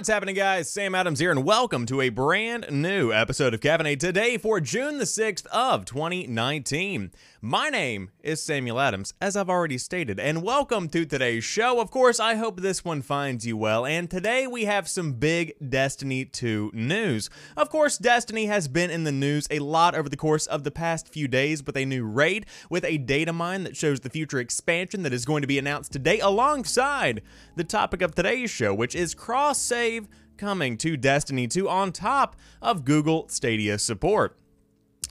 What's happening, guys? Sam Adams here, and welcome to a brand new episode of Caffeinate today for June the 6th of 2019. My name is Samuel Adams, as I've already stated, and welcome to today's show. Of course, I hope this one finds you well, and today we have some big Destiny 2 news. Of course, Destiny has been in the news a lot over the course of the past few days with a new raid, with a data mine that shows the future expansion that is going to be announced today, alongside the topic of today's show, which is cross save coming to Destiny 2 on top of Google Stadia support.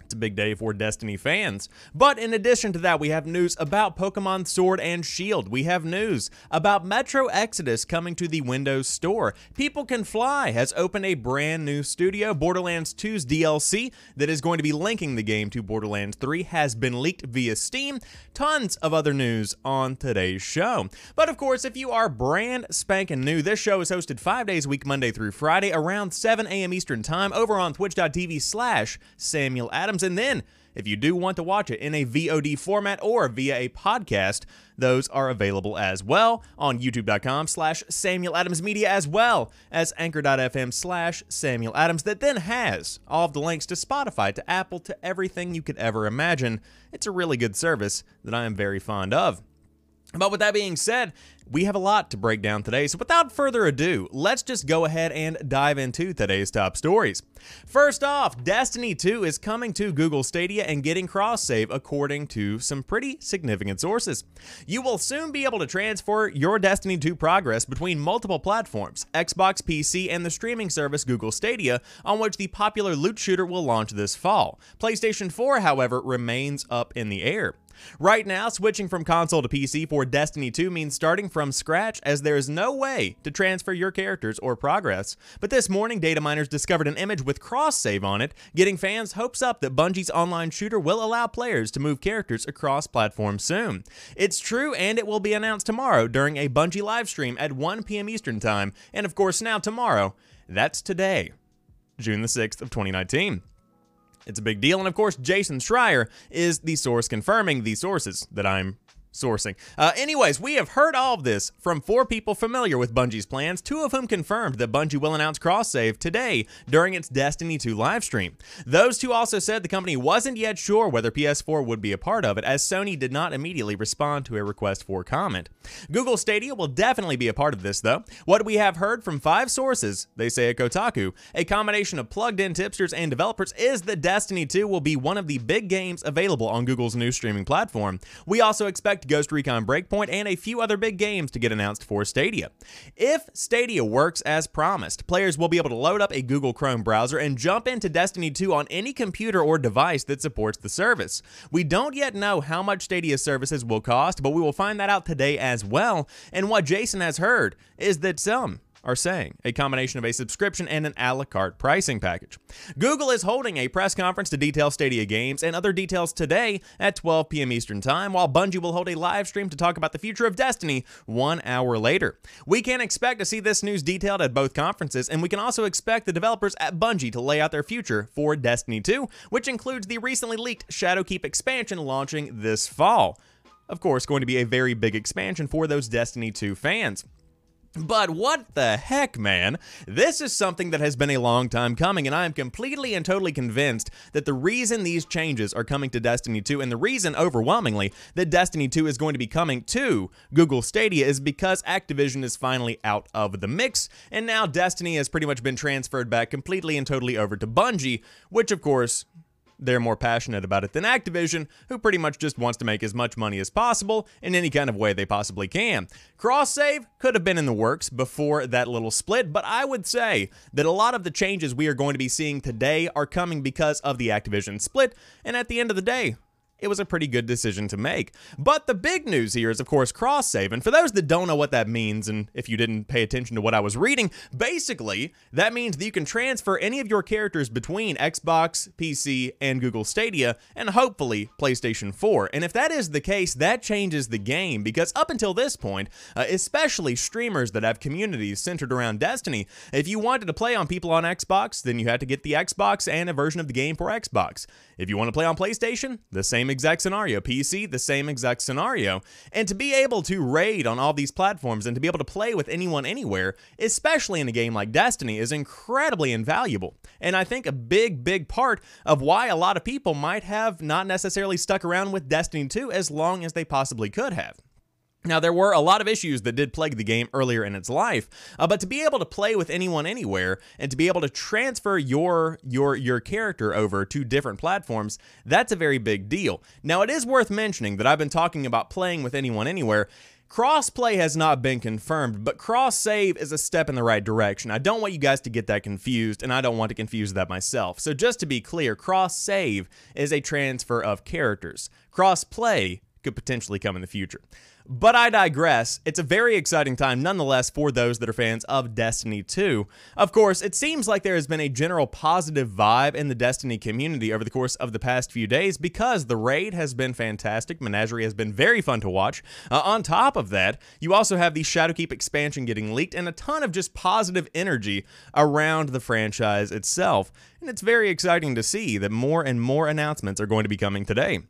It's a big day for Destiny fans. But in addition to that, we have news about Pokemon Sword and Shield. We have news about Metro Exodus coming to the Windows Store. People Can Fly has opened a brand new studio. Borderlands 2's DLC that is going to be linking the game to Borderlands 3 has been leaked via Steam. Tons of other news on today's show. But of course, if you are brand spanking new, this show is hosted five days a week, Monday through Friday, around 7 a.m. Eastern Time over on twitch.tv slash Samuel Adams. And then, if you do want to watch it in a VOD format or via a podcast, those are available as well on youtube.com slash Samuel Adams Media as well as anchor.fm slash Samuel Adams that then has all of the links to Spotify, to Apple, to everything you could ever imagine. It's a really good service that I am very fond of. But with that being said, we have a lot to break down today, so without further ado, let's just go ahead and dive into today's top stories. First off, Destiny 2 is coming to Google Stadia and getting cross save according to some pretty significant sources. You will soon be able to transfer your Destiny 2 progress between multiple platforms, Xbox, PC, and the streaming service Google Stadia, on which the popular loot shooter will launch this fall. PlayStation 4, however, remains up in the air. Right now, switching from console to PC for Destiny 2 means starting from scratch as there is no way to transfer your characters or progress. But this morning, data miners discovered an image with cross save on it, getting fans hopes up that Bungie's online shooter will allow players to move characters across platforms soon. It's true, and it will be announced tomorrow during a Bungie livestream at 1 p.m. Eastern Time. And of course, now tomorrow, that's today, June the 6th of 2019. It's a big deal. And of course, Jason Schreier is the source confirming the sources that I'm sourcing. Uh, anyways, we have heard all of this from four people familiar with Bungie's plans, two of whom confirmed that Bungie will announce cross save today during its Destiny 2 livestream. Those two also said the company wasn't yet sure whether PS4 would be a part of it, as Sony did not immediately respond to a request for comment. Google Stadia will definitely be a part of this, though. What we have heard from five sources, they say at Kotaku, a combination of plugged in tipsters and developers, is that Destiny 2 will be one of the big games available on Google's new streaming platform. We also expect Ghost Recon Breakpoint, and a few other big games to get announced for Stadia. If Stadia works as promised, players will be able to load up a Google Chrome browser and jump into Destiny 2 on any computer or device that supports the service. We don't yet know how much Stadia services will cost, but we will find that out today as well. And what Jason has heard is that some are saying, a combination of a subscription and an a la carte pricing package. Google is holding a press conference to detail Stadia games and other details today at 12 p.m. Eastern Time, while Bungie will hold a live stream to talk about the future of Destiny one hour later. We can expect to see this news detailed at both conferences, and we can also expect the developers at Bungie to lay out their future for Destiny 2, which includes the recently leaked Shadowkeep expansion launching this fall. Of course, going to be a very big expansion for those Destiny 2 fans. But what the heck, man? This is something that has been a long time coming, and I am completely and totally convinced that the reason these changes are coming to Destiny 2, and the reason, overwhelmingly, that Destiny 2 is going to be coming to Google Stadia is because Activision is finally out of the mix, and now Destiny has pretty much been transferred back completely and totally over to Bungie, which, of course, they're more passionate about it than Activision, who pretty much just wants to make as much money as possible in any kind of way they possibly can. Cross save could have been in the works before that little split, but I would say that a lot of the changes we are going to be seeing today are coming because of the Activision split, and at the end of the day, it was a pretty good decision to make. But the big news here is, of course, cross save. And for those that don't know what that means, and if you didn't pay attention to what I was reading, basically, that means that you can transfer any of your characters between Xbox, PC, and Google Stadia, and hopefully PlayStation 4. And if that is the case, that changes the game because up until this point, uh, especially streamers that have communities centered around Destiny, if you wanted to play on people on Xbox, then you had to get the Xbox and a version of the game for Xbox. If you want to play on PlayStation, the same same exact scenario. PC, the same exact scenario. And to be able to raid on all these platforms and to be able to play with anyone anywhere, especially in a game like Destiny, is incredibly invaluable. And I think a big, big part of why a lot of people might have not necessarily stuck around with Destiny 2 as long as they possibly could have. Now, there were a lot of issues that did plague the game earlier in its life, uh, but to be able to play with anyone anywhere and to be able to transfer your your your character over to different platforms, that's a very big deal. Now, it is worth mentioning that I've been talking about playing with anyone anywhere. Crossplay has not been confirmed, but cross save is a step in the right direction. I don't want you guys to get that confused, and I don't want to confuse that myself. So, just to be clear, cross save is a transfer of characters. Cross play could potentially come in the future. But I digress. It's a very exciting time nonetheless for those that are fans of Destiny 2. Of course, it seems like there has been a general positive vibe in the Destiny community over the course of the past few days because the raid has been fantastic. Menagerie has been very fun to watch. Uh, on top of that, you also have the Shadowkeep expansion getting leaked and a ton of just positive energy around the franchise itself. And it's very exciting to see that more and more announcements are going to be coming today.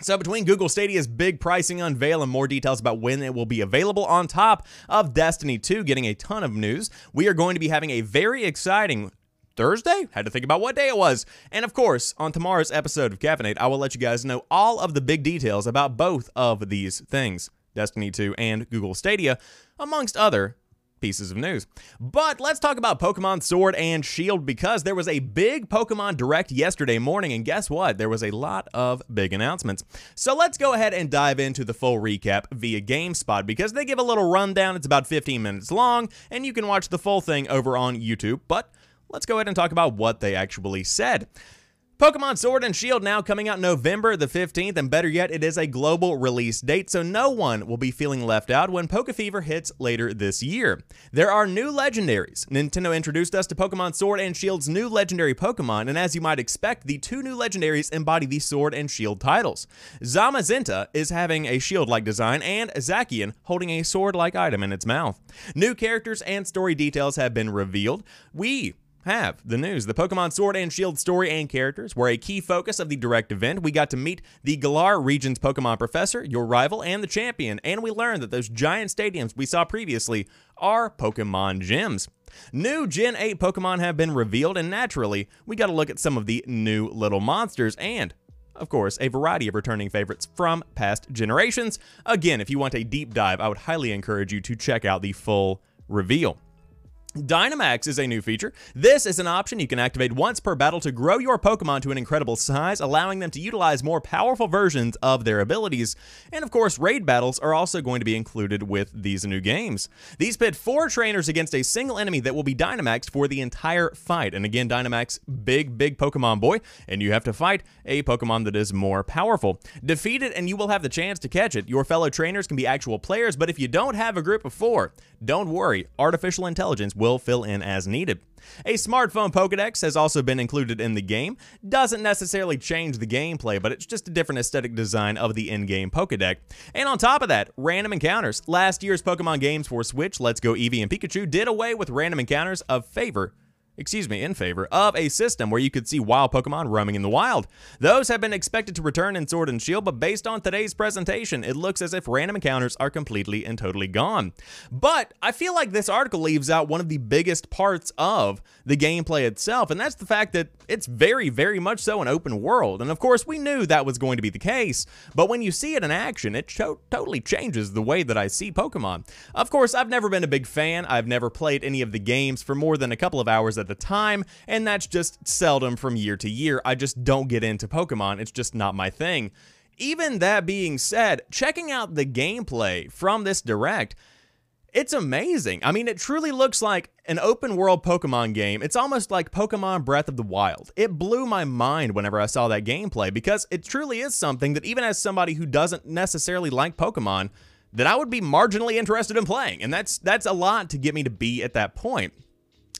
So, between Google Stadia's big pricing unveil and more details about when it will be available, on top of Destiny 2 getting a ton of news, we are going to be having a very exciting Thursday? Had to think about what day it was. And of course, on tomorrow's episode of Caffeinate, I will let you guys know all of the big details about both of these things Destiny 2 and Google Stadia, amongst other pieces of news. But let's talk about Pokemon Sword and Shield because there was a big Pokemon Direct yesterday morning, and guess what? There was a lot of big announcements. So let's go ahead and dive into the full recap via GameSpot because they give a little rundown. It's about 15 minutes long, and you can watch the full thing over on YouTube. But let's go ahead and talk about what they actually said. Pokemon Sword and Shield now coming out November the 15th, and better yet, it is a global release date, so no one will be feeling left out when Pokefever hits later this year. There are new legendaries. Nintendo introduced us to Pokemon Sword and Shield's new legendary Pokemon, and as you might expect, the two new legendaries embody the Sword and Shield titles. Zamazenta is having a shield-like design, and Zacian holding a sword-like item in its mouth. New characters and story details have been revealed. We have the news. The Pokemon Sword and Shield story and characters were a key focus of the direct event. We got to meet the Galar region's Pokemon professor, your rival, and the champion, and we learned that those giant stadiums we saw previously are Pokemon gyms. New Gen 8 Pokemon have been revealed, and naturally, we got to look at some of the new little monsters and of course, a variety of returning favorites from past generations. Again, if you want a deep dive, I would highly encourage you to check out the full reveal. Dynamax is a new feature. This is an option you can activate once per battle to grow your Pokemon to an incredible size, allowing them to utilize more powerful versions of their abilities. And of course, raid battles are also going to be included with these new games. These pit four trainers against a single enemy that will be Dynamaxed for the entire fight. And again, Dynamax, big, big Pokemon boy, and you have to fight a Pokemon that is more powerful. Defeat it and you will have the chance to catch it. Your fellow trainers can be actual players, but if you don't have a group of four, don't worry, artificial intelligence will fill in as needed. A smartphone Pokedex has also been included in the game. Doesn't necessarily change the gameplay, but it's just a different aesthetic design of the in-game Pokedex. And on top of that, random encounters. Last year's Pokemon games for Switch, Let's Go Eevee and Pikachu did away with random encounters of favor excuse me, in favor of a system where you could see wild Pokemon roaming in the wild. Those have been expected to return in Sword and Shield, but based on today's presentation, it looks as if random encounters are completely and totally gone. But I feel like this article leaves out one of the biggest parts of the gameplay itself, and that's the fact that it's very, very much so an open world. And of course, we knew that was going to be the case, but when you see it in action, it totally changes the way that I see Pokemon. Of course, I've never been a big fan. I've never played any of the games for more than a couple of hours at the time, and that's just seldom from year to year. I just don't get into Pokemon. It's just not my thing. Even that being said, checking out the gameplay from this direct, it's amazing. I mean, it truly looks like an open world Pokemon game. It's almost like Pokemon Breath of the Wild. It blew my mind whenever I saw that gameplay because it truly is something that even as somebody who doesn't necessarily like Pokemon, that I would be marginally interested in playing. And that's that's a lot to get me to be at that point.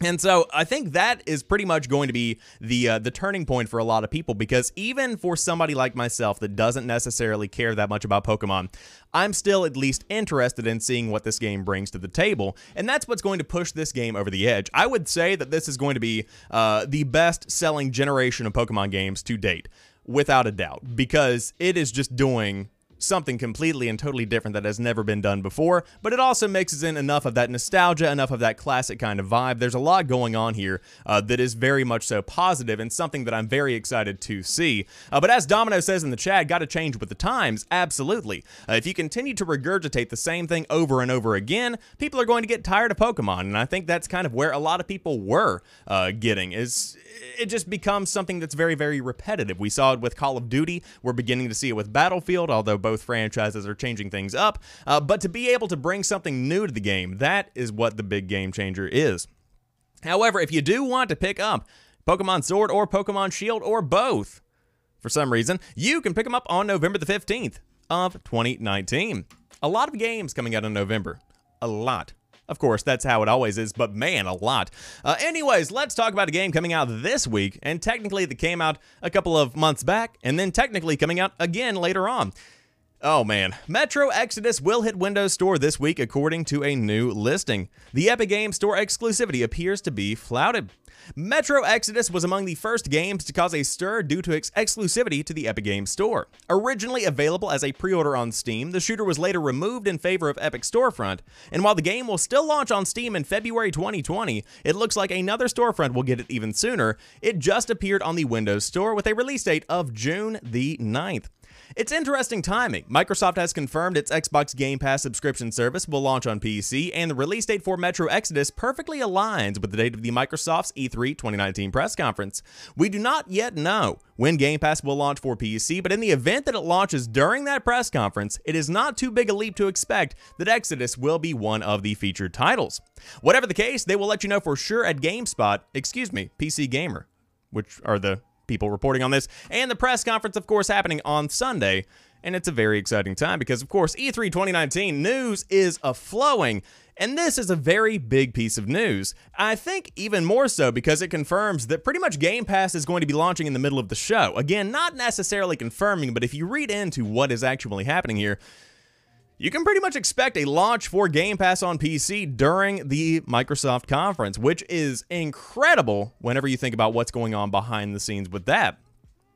And so I think that is pretty much going to be the uh, the turning point for a lot of people because even for somebody like myself that doesn't necessarily care that much about Pokemon, I'm still at least interested in seeing what this game brings to the table, and that's what's going to push this game over the edge. I would say that this is going to be uh, the best selling generation of Pokemon games to date. without a doubt because it is just doing something completely and totally different that has never been done before, but it also mixes in enough of that nostalgia, enough of that classic kind of vibe. There's a lot going on here uh, that is very much so positive and something that I'm very excited to see. Uh, but as Domino says in the chat, got to change with the times. Absolutely. Uh, if you continue to regurgitate the same thing over and over again, people are going to get tired of Pokemon, and I think that's kind of where a lot of people were uh, getting is it just becomes something that's very, very repetitive. We saw it with Call of Duty. We're beginning to see it with Battlefield, although both franchises are changing things up. Uh, but to be able to bring something new to the game, that is what the big game changer is. However, if you do want to pick up Pokemon Sword or Pokemon Shield or both, for some reason, you can pick them up on November the 15th of 2019. A lot of games coming out in November. A lot. Of course, that's how it always is, but man, a lot. Uh, anyways, let's talk about a game coming out this week, and technically that came out a couple of months back, and then technically coming out again later on. Oh man, Metro Exodus will hit Windows Store this week according to a new listing. The Epic Games Store exclusivity appears to be flouted. Metro Exodus was among the first games to cause a stir due to its exclusivity to the Epic Games Store. Originally available as a pre-order on Steam, the shooter was later removed in favor of Epic Storefront, and while the game will still launch on Steam in February 2020, it looks like another storefront will get it even sooner. It just appeared on the Windows Store with a release date of June the 9th. It's interesting timing. Microsoft has confirmed its Xbox Game Pass subscription service will launch on PC, and the release date for Metro Exodus perfectly aligns with the date of the Microsoft's E3 2019 press conference. We do not yet know when Game Pass will launch for PC, but in the event that it launches during that press conference, it is not too big a leap to expect that Exodus will be one of the featured titles. Whatever the case, they will let you know for sure at GameSpot, excuse me, PC Gamer, which are the people reporting on this, and the press conference, of course, happening on Sunday. And it's a very exciting time because, of course, E3 2019 news is a flowing. And this is a very big piece of news. I think even more so because it confirms that pretty much Game Pass is going to be launching in the middle of the show. Again, not necessarily confirming, but if you read into what is actually happening here, you can pretty much expect a launch for Game Pass on PC during the Microsoft conference, which is incredible whenever you think about what's going on behind the scenes with that.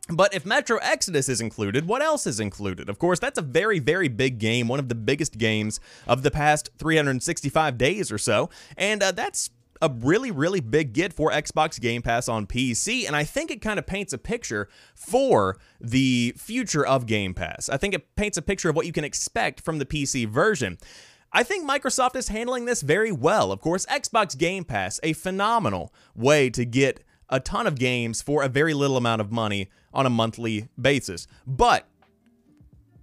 But if Metro Exodus is included, what else is included? Of course, that's a very, very big game, one of the biggest games of the past 365 days or so, and uh, that's a really, really big get for Xbox Game Pass on PC, and I think it kind of paints a picture for the future of Game Pass. I think it paints a picture of what you can expect from the PC version. I think Microsoft is handling this very well. Of course, Xbox Game Pass, a phenomenal way to get a ton of games for a very little amount of money on a monthly basis. But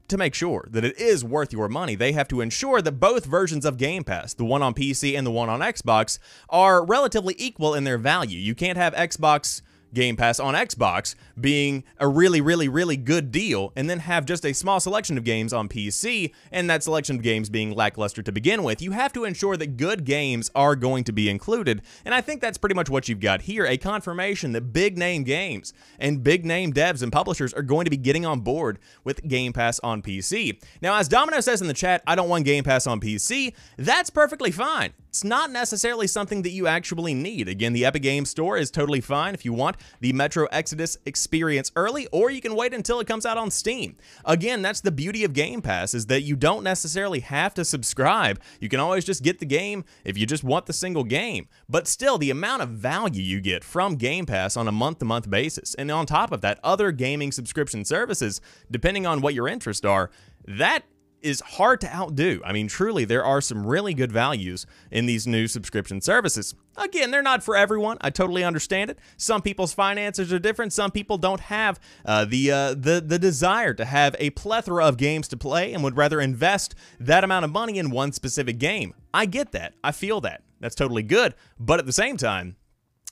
to make sure that it is worth your money, they have to ensure that both versions of Game Pass, the one on PC and the one on Xbox, are relatively equal in their value. You can't have Xbox Game Pass on Xbox being a really, really, really good deal, and then have just a small selection of games on PC, and that selection of games being lackluster to begin with. You have to ensure that good games are going to be included, and I think that's pretty much what you've got here a confirmation that big name games and big name devs and publishers are going to be getting on board with Game Pass on PC. Now, as Domino says in the chat, I don't want Game Pass on PC. That's perfectly fine. It's not necessarily something that you actually need. Again, the Epic Games Store is totally fine if you want the Metro Exodus experience early, or you can wait until it comes out on Steam. Again, that's the beauty of Game Pass, is that you don't necessarily have to subscribe. You can always just get the game if you just want the single game. But still, the amount of value you get from Game Pass on a month-to-month basis, and on top of that, other gaming subscription services, depending on what your interests are, that is hard to outdo. I mean, truly, there are some really good values in these new subscription services. Again, they're not for everyone. I totally understand it. Some people's finances are different. Some people don't have uh, the uh, the the desire to have a plethora of games to play and would rather invest that amount of money in one specific game. I get that. I feel that. That's totally good. But at the same time,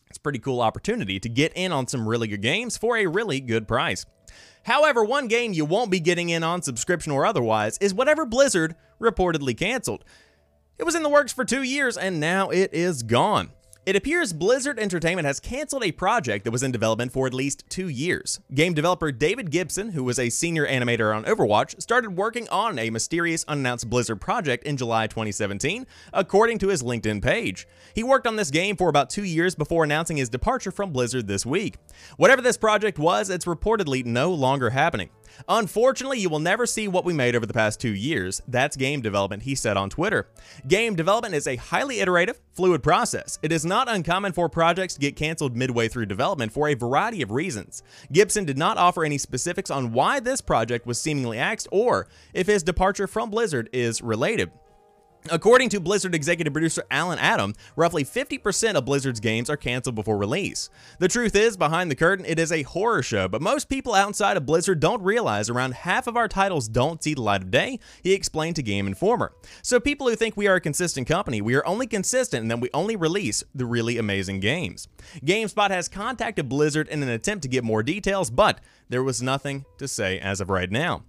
it's a pretty cool opportunity to get in on some really good games for a really good price. However, one game you won't be getting in on subscription or otherwise is whatever Blizzard reportedly canceled. It was in the works for two years and now it is gone. It appears Blizzard Entertainment has canceled a project that was in development for at least two years. Game developer David Gibson, who was a senior animator on Overwatch, started working on a mysterious unannounced Blizzard project in July 2017, according to his LinkedIn page. He worked on this game for about two years before announcing his departure from Blizzard this week. Whatever this project was, it's reportedly no longer happening. Unfortunately, you will never see what we made over the past two years. That's game development, he said on Twitter. Game development is a highly iterative, fluid process. It is not uncommon for projects to get canceled midway through development for a variety of reasons. Gibson did not offer any specifics on why this project was seemingly axed or if his departure from Blizzard is related. According to Blizzard executive producer Alan Adham, roughly 50% of Blizzard's games are canceled before release. The truth is, behind the curtain, it is a horror show, but most people outside of Blizzard don't realize around half of our titles don't see the light of day, he explained to Game Informer. So people who think we are a consistent company, we are only consistent in that we only release the really amazing games. GameSpot has contacted Blizzard in an attempt to get more details, but there was nothing to say as of right now.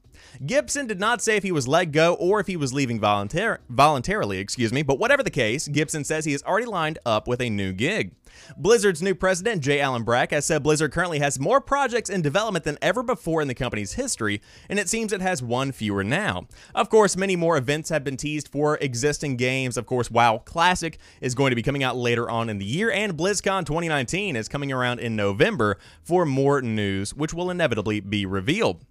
Gibson did not say if he was let go or if he was leaving voluntar voluntarily, excuse me, but whatever the case, Gibson says he is already lined up with a new gig. Blizzard's new president, J. Allen Brack, has said Blizzard currently has more projects in development than ever before in the company's history, and it seems it has one fewer now. Of course, many more events have been teased for existing games. Of course, WoW Classic is going to be coming out later on in the year, and BlizzCon 2019 is coming around in November for more news, which will inevitably be revealed.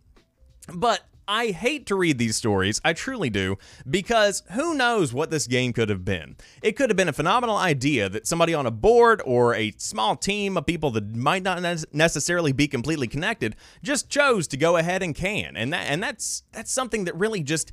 But I hate to read these stories, I truly do, because who knows what this game could have been. It could have been a phenomenal idea that somebody on a board or a small team of people that might not necessarily be completely connected just chose to go ahead and can. And that and that's that's something that really just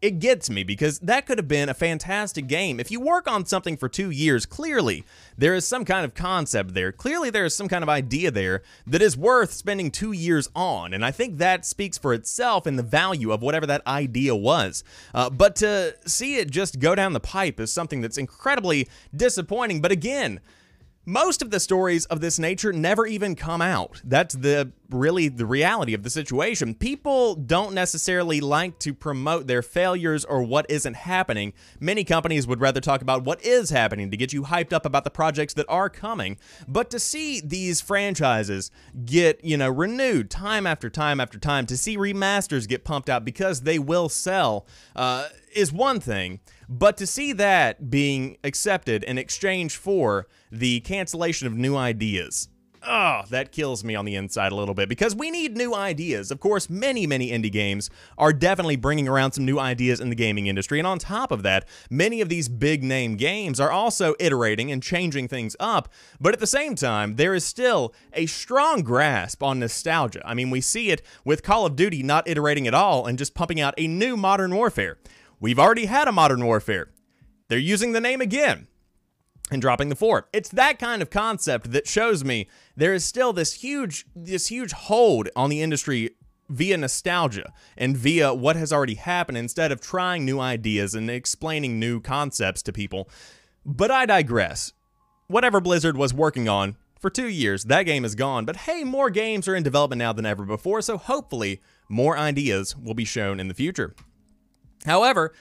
it gets me because that could have been a fantastic game. If you work on something for two years, clearly there is some kind of concept there. Clearly there is some kind of idea there that is worth spending two years on. And I think that speaks for itself in the value of whatever that idea was. Uh, but to see it just go down the pipe is something that's incredibly disappointing. But again, most of the stories of this nature never even come out. That's the really the reality of the situation. People don't necessarily like to promote their failures or what isn't happening. Many companies would rather talk about what is happening to get you hyped up about the projects that are coming. But to see these franchises get, you know, renewed time after time after time, to see remasters get pumped out because they will sell, uh, is one thing. But to see that being accepted in exchange for the cancellation of new ideas, oh, that kills me on the inside a little bit because we need new ideas. Of course, many, many indie games are definitely bringing around some new ideas in the gaming industry. And on top of that, many of these big name games are also iterating and changing things up. But at the same time, there is still a strong grasp on nostalgia. I mean, we see it with Call of Duty not iterating at all and just pumping out a new Modern Warfare. We've already had a Modern Warfare. They're using the name again and dropping the four. It's that kind of concept that shows me there is still this huge this huge hold on the industry via nostalgia and via what has already happened instead of trying new ideas and explaining new concepts to people. But I digress. Whatever Blizzard was working on for 2 years, that game is gone, but hey, more games are in development now than ever before, so hopefully more ideas will be shown in the future. However,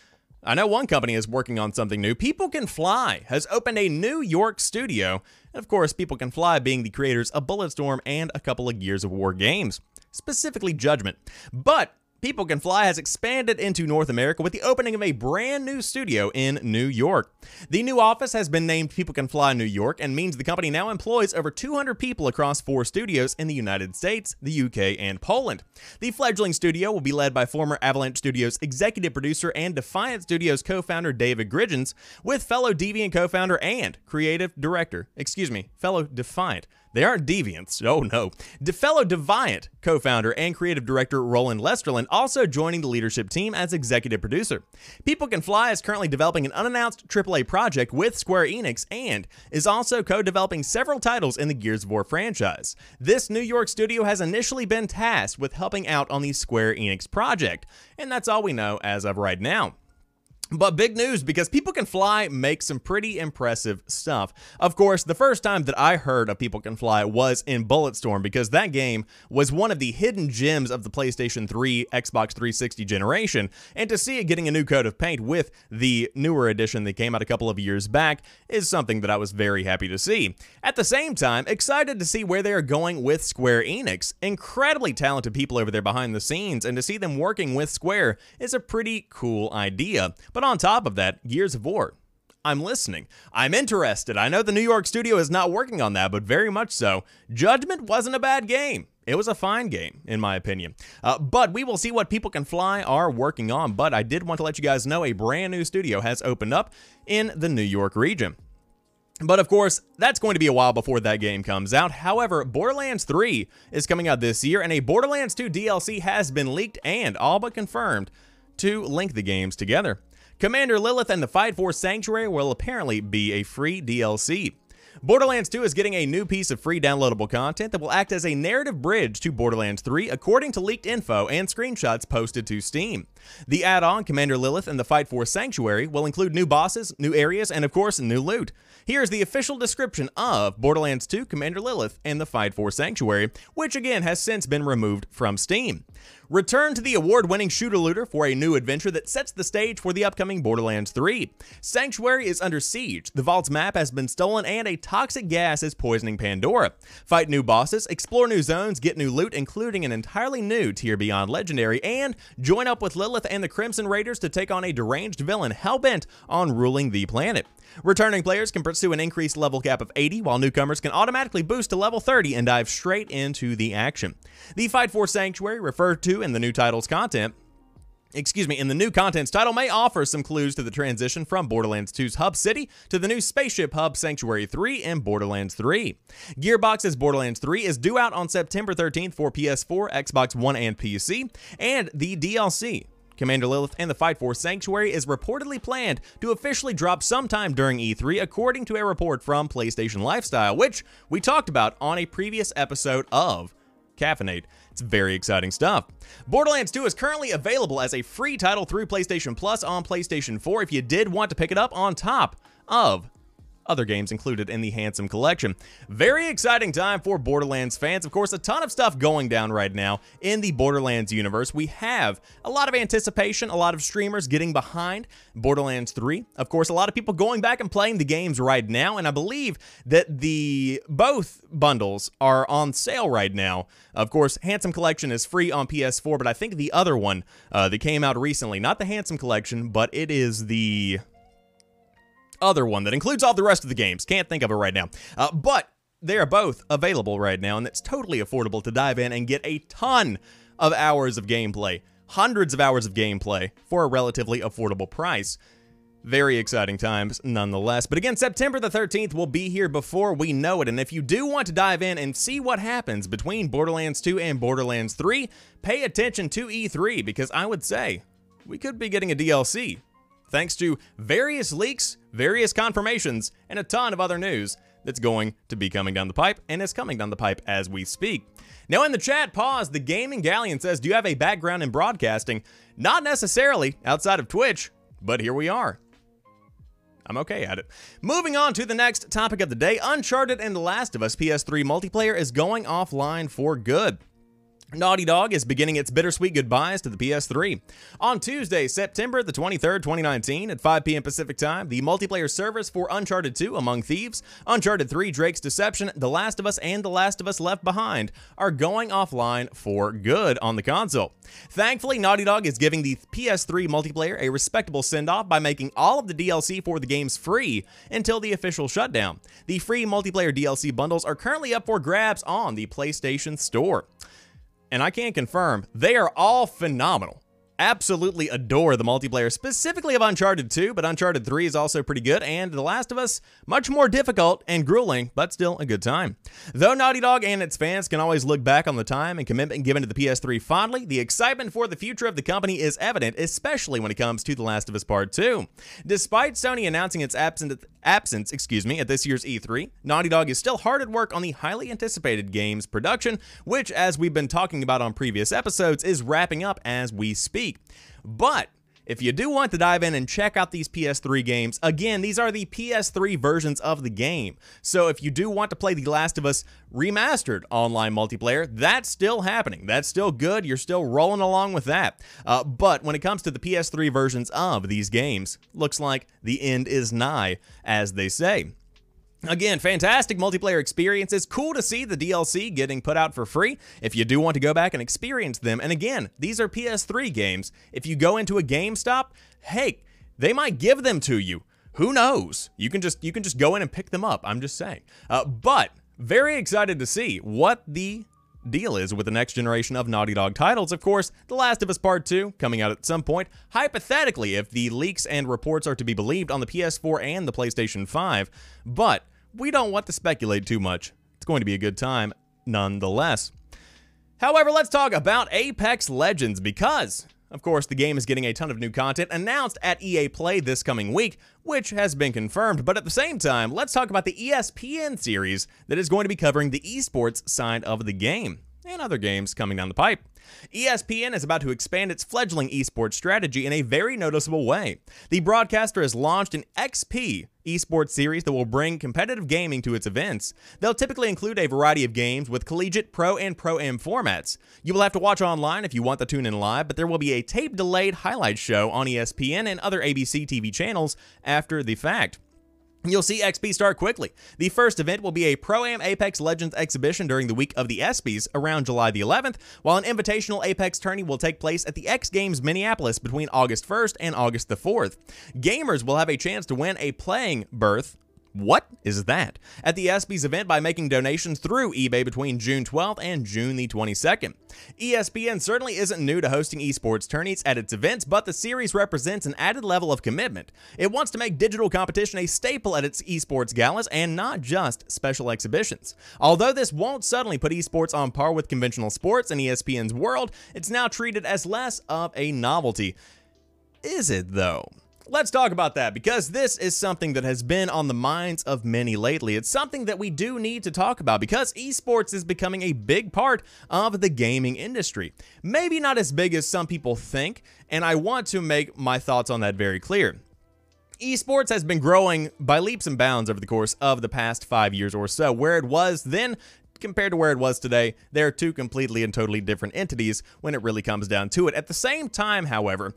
I know one company is working on something new. People Can Fly has opened a New York studio. And of course, People Can Fly being the creators of Bulletstorm and a couple of Gears of War games, specifically Judgment. But People Can Fly has expanded into North America with the opening of a brand new studio in New York. The new office has been named People Can Fly New York and means the company now employs over 200 people across four studios in the United States, the UK, and Poland. The fledgling studio will be led by former Avalanche Studios executive producer and Defiant Studios co-founder David Griggins, with fellow Deviant co-founder and creative director, excuse me, fellow Defiant they aren't deviants. Oh no. De fellow Deviant co-founder and creative director Roland Lesterlin also joining the leadership team as executive producer. People Can Fly is currently developing an unannounced AAA project with Square Enix and is also co-developing several titles in the Gears of War franchise. This New York studio has initially been tasked with helping out on the Square Enix project, and that's all we know as of right now. But big news because People Can Fly makes some pretty impressive stuff. Of course, the first time that I heard of People Can Fly was in Bulletstorm because that game was one of the hidden gems of the PlayStation 3, Xbox 360 generation, and to see it getting a new coat of paint with the newer edition that came out a couple of years back is something that I was very happy to see. At the same time, excited to see where they are going with Square Enix. Incredibly talented people over there behind the scenes, and to see them working with Square is a pretty cool idea. But on top of that, Gears of War. I'm listening. I'm interested. I know the New York studio is not working on that, but very much so. Judgment wasn't a bad game. It was a fine game, in my opinion. Uh, but we will see what People Can Fly are working on. But I did want to let you guys know a brand new studio has opened up in the New York region. But of course, that's going to be a while before that game comes out. However, Borderlands 3 is coming out this year, and a Borderlands 2 DLC has been leaked and all but confirmed to link the games together. Commander Lilith and the Fight for Sanctuary will apparently be a free DLC. Borderlands 2 is getting a new piece of free downloadable content that will act as a narrative bridge to Borderlands 3 according to leaked info and screenshots posted to Steam. The add-on, Commander Lilith and the Fight for Sanctuary, will include new bosses, new areas, and of course, new loot. Here's the official description of Borderlands 2 Commander Lilith and the Fight for Sanctuary, which again has since been removed from Steam. Return to the award winning shooter looter for a new adventure that sets the stage for the upcoming Borderlands 3. Sanctuary is under siege, the vault's map has been stolen, and a toxic gas is poisoning Pandora. Fight new bosses, explore new zones, get new loot, including an entirely new Tier Beyond Legendary, and join up with Lilith and the Crimson Raiders to take on a deranged villain hell bent on ruling the planet. Returning players can pursue an increased level cap of 80, while newcomers can automatically boost to level 30 and dive straight into the action. The Fight for Sanctuary, referred to in the new title's content, excuse me, in the new content's title may offer some clues to the transition from Borderlands 2's Hub City to the new spaceship hub Sanctuary 3 in Borderlands 3. Gearbox's Borderlands 3 is due out on September 13th for PS4, Xbox One, and PC, and the DLC Commander Lilith and the Fight for Sanctuary is reportedly planned to officially drop sometime during E3, according to a report from PlayStation Lifestyle, which we talked about on a previous episode of Caffeinate. It's very exciting stuff. Borderlands 2 is currently available as a free title through PlayStation Plus on PlayStation 4 if you did want to pick it up on top of other games included in the Handsome Collection. Very exciting time for Borderlands fans. Of course, a ton of stuff going down right now in the Borderlands universe. We have a lot of anticipation, a lot of streamers getting behind Borderlands 3. Of course, a lot of people going back and playing the games right now, and I believe that the both bundles are on sale right now. Of course, Handsome Collection is free on PS4, but I think the other one uh, that came out recently, not the Handsome Collection, but it is the other one that includes all the rest of the games. Can't think of it right now. Uh, but they are both available right now, and it's totally affordable to dive in and get a ton of hours of gameplay, hundreds of hours of gameplay for a relatively affordable price. Very exciting times nonetheless. But again, September the 13th will be here before we know it. And if you do want to dive in and see what happens between Borderlands 2 and Borderlands 3, pay attention to E3 because I would say we could be getting a DLC thanks to various leaks, various confirmations, and a ton of other news that's going to be coming down the pipe and is coming down the pipe as we speak. Now, in the chat, pause. The Gaming Galleon says, Do you have a background in broadcasting? Not necessarily outside of Twitch, but here we are. I'm okay at it. Moving on to the next topic of the day Uncharted and The Last of Us PS3 multiplayer is going offline for good. Naughty Dog is beginning its bittersweet goodbyes to the PS3. On Tuesday, September the 23rd, 2019, at 5 p.m. Pacific Time, the multiplayer servers for Uncharted 2 Among Thieves, Uncharted 3 Drake's Deception, The Last of Us, and The Last of Us Left Behind are going offline for good on the console. Thankfully, Naughty Dog is giving the PS3 multiplayer a respectable send-off by making all of the DLC for the games free until the official shutdown. The free multiplayer DLC bundles are currently up for grabs on the PlayStation Store and I can't confirm, they are all phenomenal absolutely adore the multiplayer, specifically of Uncharted 2, but Uncharted 3 is also pretty good, and The Last of Us, much more difficult and grueling, but still a good time. Though Naughty Dog and its fans can always look back on the time and commitment given to the PS3 fondly, the excitement for the future of the company is evident, especially when it comes to The Last of Us Part 2. Despite Sony announcing its absence, absence excuse me, at this year's E3, Naughty Dog is still hard at work on the highly anticipated game's production, which, as we've been talking about on previous episodes, is wrapping up as we speak. But if you do want to dive in and check out these PS3 games, again, these are the PS3 versions of the game. So if you do want to play The Last of Us remastered online multiplayer, that's still happening. That's still good. You're still rolling along with that. Uh, but when it comes to the PS3 versions of these games, looks like the end is nigh, as they say. Again, fantastic multiplayer experiences. Cool to see the DLC getting put out for free if you do want to go back and experience them. And again, these are PS3 games. If you go into a GameStop, hey, they might give them to you. Who knows? You can just you can just go in and pick them up. I'm just saying. Uh, but very excited to see what the deal is with the next generation of Naughty Dog titles. Of course, The Last of Us Part 2 coming out at some point. Hypothetically, if the leaks and reports are to be believed on the PS4 and the PlayStation 5. But we don't want to speculate too much. It's going to be a good time nonetheless. However, let's talk about Apex Legends because, of course, the game is getting a ton of new content announced at EA Play this coming week, which has been confirmed. But at the same time, let's talk about the ESPN series that is going to be covering the esports side of the game and other games coming down the pipe. ESPN is about to expand its fledgling esports strategy in a very noticeable way. The broadcaster has launched an XP esports series that will bring competitive gaming to its events. They'll typically include a variety of games with collegiate, pro, and pro am formats. You will have to watch online if you want to tune in live, but there will be a tape delayed highlight show on ESPN and other ABC TV channels after the fact. You'll see XP start quickly. The first event will be a Pro-Am Apex Legends exhibition during the week of the ESPYs around July the 11th, while an invitational Apex tourney will take place at the X Games Minneapolis between August 1st and August the 4th. Gamers will have a chance to win a playing berth what is that? At the ESPYs event by making donations through eBay between June 12th and June the 22nd. ESPN certainly isn't new to hosting esports tourneys at its events, but the series represents an added level of commitment. It wants to make digital competition a staple at its esports galas and not just special exhibitions. Although this won't suddenly put esports on par with conventional sports in ESPN's world, it's now treated as less of a novelty. Is it though? Let's talk about that because this is something that has been on the minds of many lately. It's something that we do need to talk about because esports is becoming a big part of the gaming industry. Maybe not as big as some people think, and I want to make my thoughts on that very clear. Esports has been growing by leaps and bounds over the course of the past five years or so. Where it was then compared to where it was today, they're two completely and totally different entities when it really comes down to it. At the same time, however,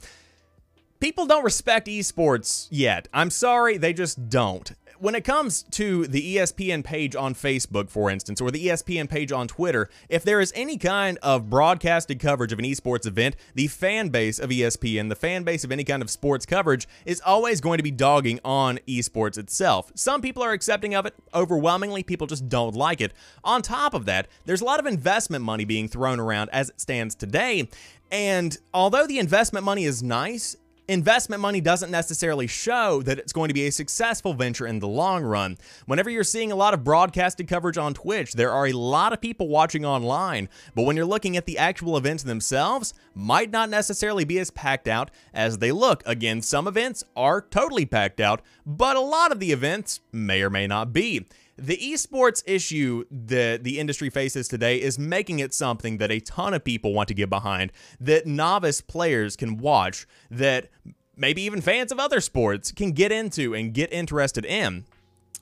people don't respect esports yet. I'm sorry, they just don't. When it comes to the ESPN page on Facebook, for instance, or the ESPN page on Twitter, if there is any kind of broadcasted coverage of an esports event, the fan base of ESPN, the fan base of any kind of sports coverage, is always going to be dogging on esports itself. Some people are accepting of it, overwhelmingly, people just don't like it. On top of that, there's a lot of investment money being thrown around as it stands today. And although the investment money is nice, investment money doesn't necessarily show that it's going to be a successful venture in the long run. Whenever you're seeing a lot of broadcasted coverage on Twitch, there are a lot of people watching online, but when you're looking at the actual events themselves, might not necessarily be as packed out as they look. Again, some events are totally packed out, but a lot of the events may or may not be. The esports issue that the industry faces today is making it something that a ton of people want to get behind, that novice players can watch, that maybe even fans of other sports can get into and get interested in.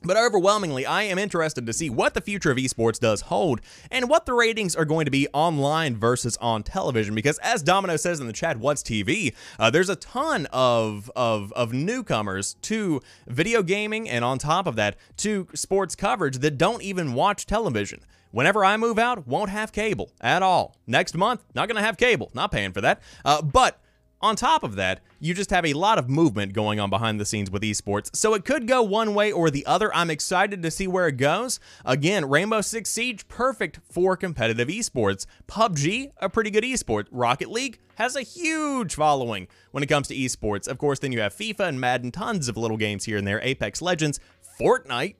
But overwhelmingly, I am interested to see what the future of esports does hold and what the ratings are going to be online versus on television. Because as Domino says in the chat, what's TV? Uh, there's a ton of, of, of newcomers to video gaming and on top of that, to sports coverage that don't even watch television. Whenever I move out, won't have cable at all. Next month, not going to have cable. Not paying for that. Uh, but on top of that, you just have a lot of movement going on behind the scenes with esports, so it could go one way or the other. I'm excited to see where it goes. Again, Rainbow Six Siege, perfect for competitive esports. PUBG, a pretty good esport. Rocket League has a huge following when it comes to esports. Of course, then you have FIFA and Madden, tons of little games here and there. Apex Legends, Fortnite,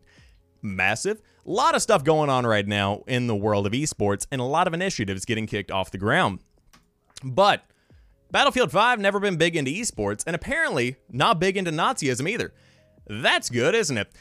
massive. A lot of stuff going on right now in the world of esports, and a lot of initiatives getting kicked off the ground. But Battlefield 5 never been big into esports, and apparently not big into Nazism either. That's good, isn't it?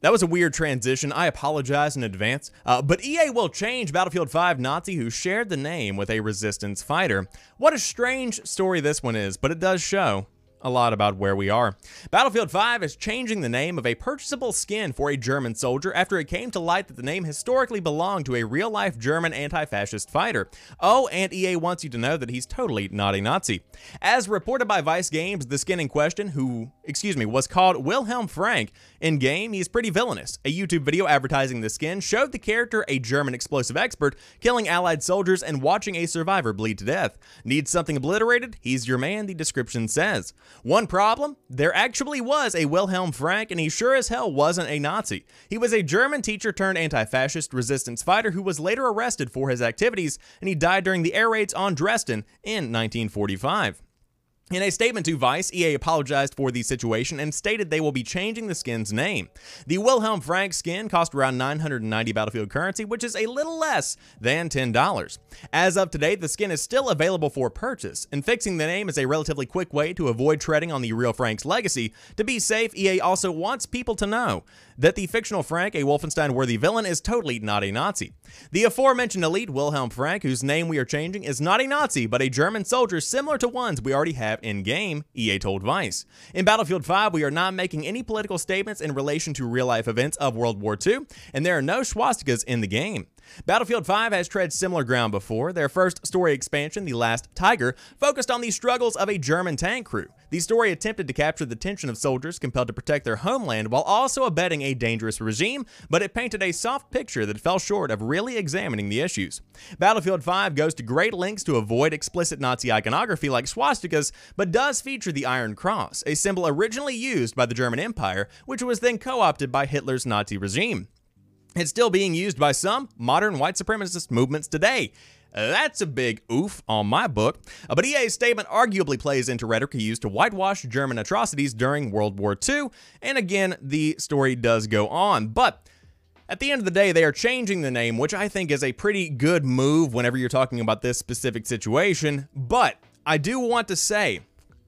That was a weird transition. I apologize in advance. Uh, but EA will change Battlefield 5 Nazi who shared the name with a resistance fighter. What a strange story this one is, but it does show a lot about where we are. Battlefield 5 is changing the name of a purchasable skin for a German soldier after it came to light that the name historically belonged to a real life German anti fascist fighter. Oh, and EA wants you to know that he's totally not a Nazi. As reported by Vice Games, the skin in question, who, excuse me, was called Wilhelm Frank, in game, he's pretty villainous. A YouTube video advertising the skin showed the character a German explosive expert killing Allied soldiers and watching a survivor bleed to death. Needs something obliterated? He's your man, the description says. One problem? There actually was a Wilhelm Frank, and he sure as hell wasn't a Nazi. He was a German teacher turned anti fascist resistance fighter who was later arrested for his activities, and he died during the air raids on Dresden in 1945. In a statement to Vice, EA apologized for the situation and stated they will be changing the skin's name. The Wilhelm Frank skin cost around 990 Battlefield currency, which is a little less than $10. As of today, the skin is still available for purchase, and fixing the name is a relatively quick way to avoid treading on the real Frank's legacy. To be safe, EA also wants people to know that the fictional Frank, a Wolfenstein worthy villain, is totally not a Nazi. The aforementioned elite Wilhelm Frank, whose name we are changing, is not a Nazi, but a German soldier similar to ones we already have in game, EA told Vice. In Battlefield 5, we are not making any political statements in relation to real life events of World War II, and there are no swastikas in the game. Battlefield 5 has tread similar ground before. Their first story expansion, The Last Tiger, focused on the struggles of a German tank crew. The story attempted to capture the tension of soldiers compelled to protect their homeland while also abetting a dangerous regime, but it painted a soft picture that fell short of really examining the issues. Battlefield 5 goes to great lengths to avoid explicit Nazi iconography like swastikas, but does feature the Iron Cross, a symbol originally used by the German Empire, which was then co opted by Hitler's Nazi regime. It's still being used by some modern white supremacist movements today. That's a big oof on my book. But EA's statement arguably plays into rhetoric he used to whitewash German atrocities during World War II. And again, the story does go on. But at the end of the day, they are changing the name, which I think is a pretty good move whenever you're talking about this specific situation. But I do want to say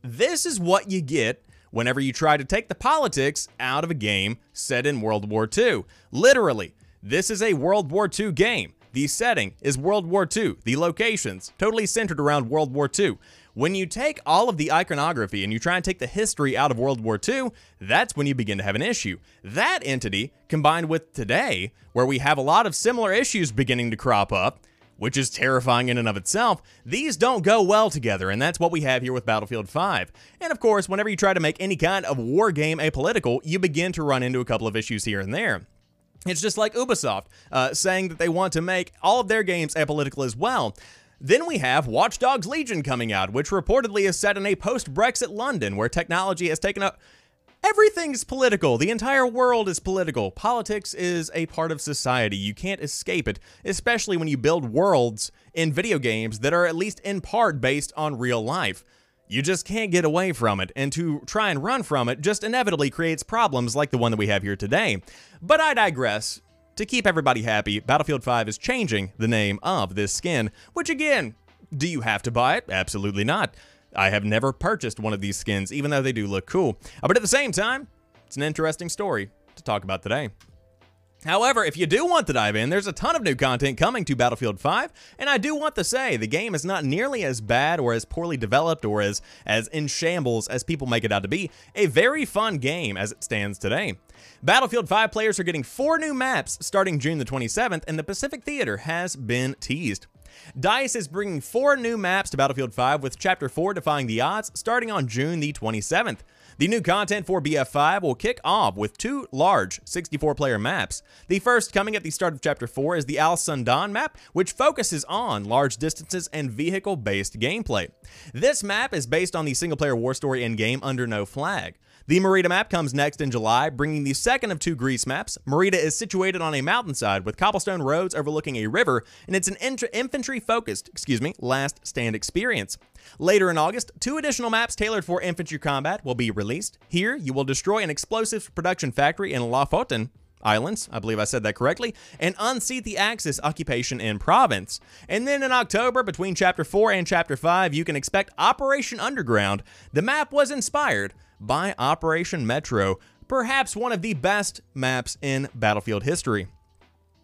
this is what you get whenever you try to take the politics out of a game set in World War II. Literally, this is a World War II game. The setting is World War II. The locations, totally centered around World War II. When you take all of the iconography and you try and take the history out of World War II, that's when you begin to have an issue. That entity, combined with today, where we have a lot of similar issues beginning to crop up, which is terrifying in and of itself, these don't go well together, and that's what we have here with Battlefield 5. And of course, whenever you try to make any kind of war game apolitical, you begin to run into a couple of issues here and there. It's just like Ubisoft uh, saying that they want to make all of their games apolitical as well. Then we have Watch Dogs Legion coming out, which reportedly is set in a post Brexit London where technology has taken up Everything's political. The entire world is political. Politics is a part of society. You can't escape it, especially when you build worlds in video games that are at least in part based on real life. You just can't get away from it, and to try and run from it just inevitably creates problems like the one that we have here today. But I digress. To keep everybody happy, Battlefield 5 is changing the name of this skin, which again, do you have to buy it? Absolutely not. I have never purchased one of these skins, even though they do look cool. Uh, but at the same time, it's an interesting story to talk about today. However, if you do want to dive in, there's a ton of new content coming to Battlefield 5, and I do want to say the game is not nearly as bad or as poorly developed or as, as in shambles as people make it out to be. A very fun game as it stands today. Battlefield 5 players are getting four new maps starting June the 27th, and the Pacific Theater has been teased. DICE is bringing four new maps to Battlefield 5 with Chapter 4 defying the odds starting on June the 27th. The new content for BF5 will kick off with two large 64 player maps. The first coming at the start of Chapter 4 is the Al Sundan map, which focuses on large distances and vehicle based gameplay. This map is based on the single player war story in game Under No Flag. The Merida map comes next in July, bringing the second of two Greece maps. Merida is situated on a mountainside with cobblestone roads overlooking a river, and it's an infantry-focused, excuse me, last stand experience. Later in August, two additional maps tailored for infantry combat will be released. Here, you will destroy an explosives production factory in Lofoten, Islands, I believe I said that correctly, and unseat the Axis occupation in province. And then in October, between Chapter 4 and Chapter 5, you can expect Operation Underground. The map was inspired by Operation Metro, perhaps one of the best maps in Battlefield history.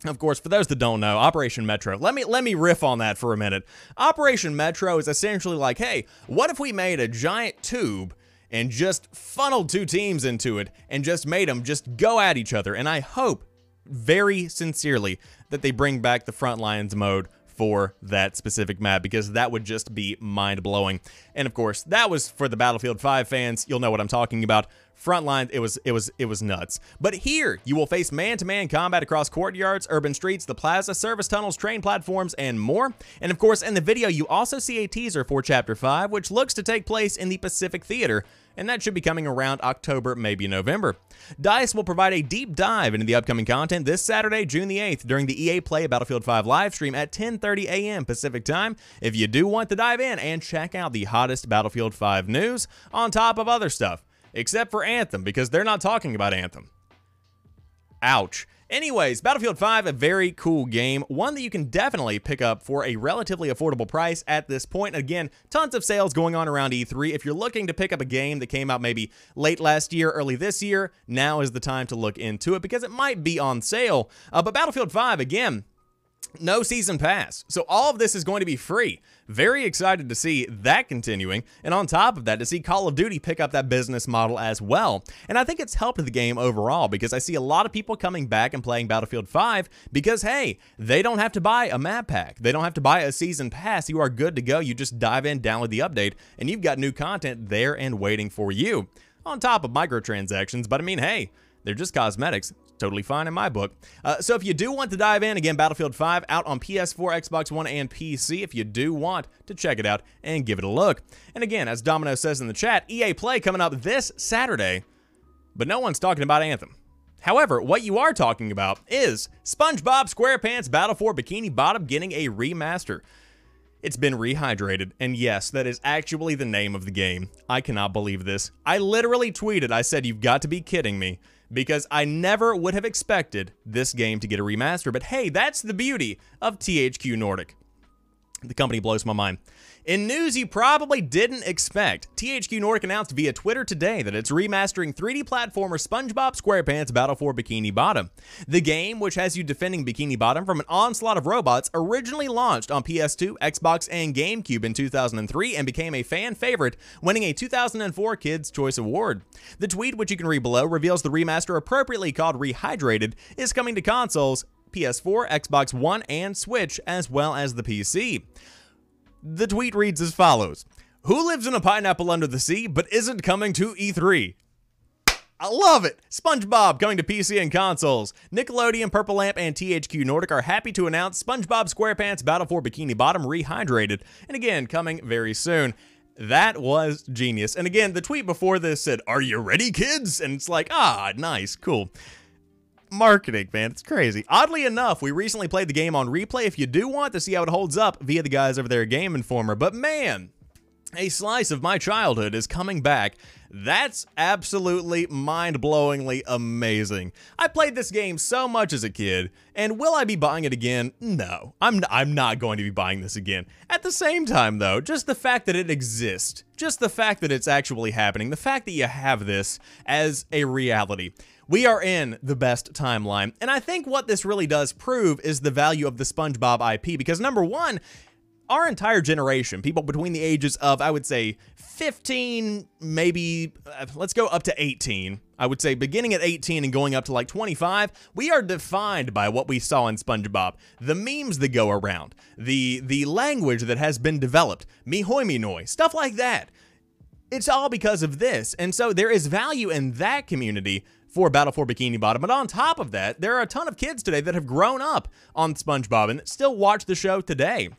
Of course, for those that don't know, Operation Metro. Let me let me riff on that for a minute. Operation Metro is essentially like, hey, what if we made a giant tube and just funneled two teams into it and just made them just go at each other. And I hope very sincerely that they bring back the front lines mode for that specific map because that would just be mind blowing. And of course, that was for the Battlefield 5 fans. You'll know what I'm talking about. Frontline, it was it was it was nuts. But here, you will face man-to-man -man combat across courtyards, urban streets, the plaza, service tunnels, train platforms, and more. And of course, in the video, you also see a teaser for Chapter 5, which looks to take place in the Pacific Theater, and that should be coming around October, maybe November. DICE will provide a deep dive into the upcoming content this Saturday, June the 8th, during the EA Play Battlefield 5 live stream at 10:30 a.m. Pacific Time. If you do want to dive in and check out the hottest Battlefield 5 news, on top of other stuff except for Anthem, because they're not talking about Anthem. Ouch. Anyways, Battlefield 5, a very cool game, one that you can definitely pick up for a relatively affordable price at this point. Again, tons of sales going on around E3. If you're looking to pick up a game that came out maybe late last year, early this year, now is the time to look into it because it might be on sale. Uh, but Battlefield 5, again, no season pass. So all of this is going to be free. Very excited to see that continuing. And on top of that, to see Call of Duty pick up that business model as well. And I think it's helped the game overall because I see a lot of people coming back and playing Battlefield 5 because, hey, they don't have to buy a map pack. They don't have to buy a season pass. You are good to go. You just dive in, download the update, and you've got new content there and waiting for you. On top of microtransactions, but I mean, hey, they're just cosmetics. Totally fine in my book. Uh, so if you do want to dive in, again, Battlefield 5 out on PS4, Xbox One, and PC, if you do want to check it out and give it a look. And again, as Domino says in the chat, EA Play coming up this Saturday, but no one's talking about Anthem. However, what you are talking about is SpongeBob SquarePants Battle for Bikini Bottom getting a remaster. It's been rehydrated, and yes, that is actually the name of the game. I cannot believe this. I literally tweeted, I said, you've got to be kidding me because I never would have expected this game to get a remaster. But hey, that's the beauty of THQ Nordic. The company blows my mind. In news you probably didn't expect, THQ Nordic announced via Twitter today that it's remastering 3D platformer SpongeBob SquarePants Battle for Bikini Bottom. The game, which has you defending Bikini Bottom from an onslaught of robots, originally launched on PS2, Xbox, and GameCube in 2003 and became a fan favorite, winning a 2004 Kids' Choice Award. The tweet, which you can read below, reveals the remaster appropriately called Rehydrated is coming to consoles PS4, Xbox One, and Switch, as well as the PC. The tweet reads as follows Who lives in a pineapple under the sea but isn't coming to E3? I love it! SpongeBob coming to PC and consoles. Nickelodeon, Purple Lamp, and THQ Nordic are happy to announce SpongeBob SquarePants Battle for Bikini Bottom Rehydrated, and again, coming very soon. That was genius. And again, the tweet before this said, Are you ready, kids? And it's like, ah, nice, cool marketing, man. It's crazy. Oddly enough, we recently played the game on replay if you do want to see how it holds up via the guys over there at Game Informer. But man, a slice of my childhood is coming back. That's absolutely mind-blowingly amazing. I played this game so much as a kid, and will I be buying it again? No, I'm, I'm not going to be buying this again. At the same time, though, just the fact that it exists, just the fact that it's actually happening, the fact that you have this as a reality, we are in the best timeline. And I think what this really does prove is the value of the SpongeBob IP because number one, our entire generation, people between the ages of, I would say, 15, maybe, uh, let's go up to 18. I would say beginning at 18 and going up to like 25, we are defined by what we saw in SpongeBob. The memes that go around, the the language that has been developed, noy, stuff like that. It's all because of this. And so there is value in that community for Battle for Bikini Bottom. But on top of that, there are a ton of kids today that have grown up on SpongeBob and still watch the show today.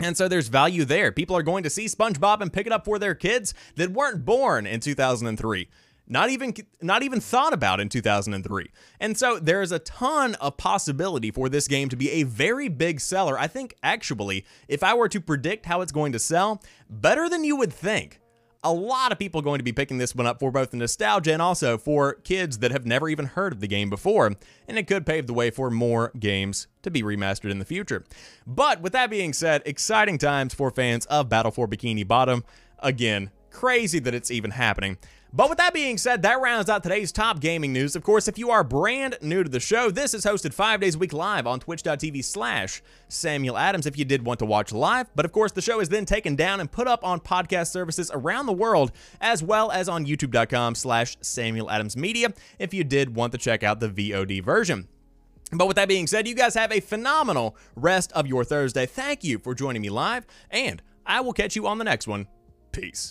And so there's value there. People are going to see SpongeBob and pick it up for their kids that weren't born in 2003 not even not even thought about in 2003. And so there's a ton of possibility for this game to be a very big seller. I think actually, if I were to predict how it's going to sell, better than you would think a lot of people going to be picking this one up for both the nostalgia and also for kids that have never even heard of the game before, and it could pave the way for more games to be remastered in the future. But with that being said, exciting times for fans of Battle for Bikini Bottom. Again, crazy that it's even happening. But with that being said, that rounds out today's top gaming news. Of course, if you are brand new to the show, this is hosted five days a week live on twitch.tv slash Samuel Adams if you did want to watch live. But of course, the show is then taken down and put up on podcast services around the world, as well as on youtube.com slash Samuel Adams Media if you did want to check out the VOD version. But with that being said, you guys have a phenomenal rest of your Thursday. Thank you for joining me live, and I will catch you on the next one. Peace.